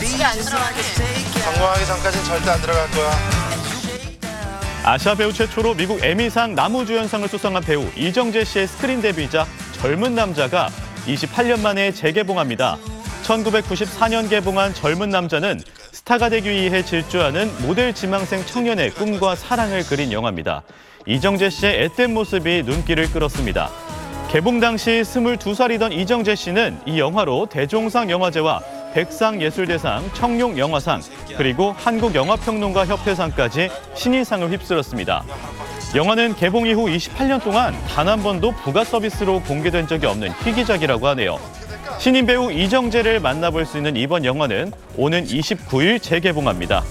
왜 집에 안 들어가니? 성공하기 전까진 절대 안 들어갈 거야. 아시아 배우 최초로 미국 에미상 나무주연상을 수상한 배우 이정재 씨의 스크린 데뷔이자 젊은 남자가 28년 만에 재개봉합니다. 1994년 개봉한 젊은 남자는 스타가 되기 위해 질주하는 모델 지망생 청년의 꿈과 사랑을 그린 영화입니다. 이정재 씨의 앳된 모습이 눈길을 끌었습니다. 개봉 당시 22살이던 이정재 씨는 이 영화로 대종상 영화제와 백상예술대상, 청룡영화상, 그리고 한국영화평론가 협회상까지 신인상을 휩쓸었습니다. 영화는 개봉 이후 28년 동안 단 한 번도 부가 서비스로 공개된 적이 없는 희귀작이라고 하네요. 신인 배우 이정재를 만나볼 수 있는 이번 영화는 오는 29일 재개봉합니다.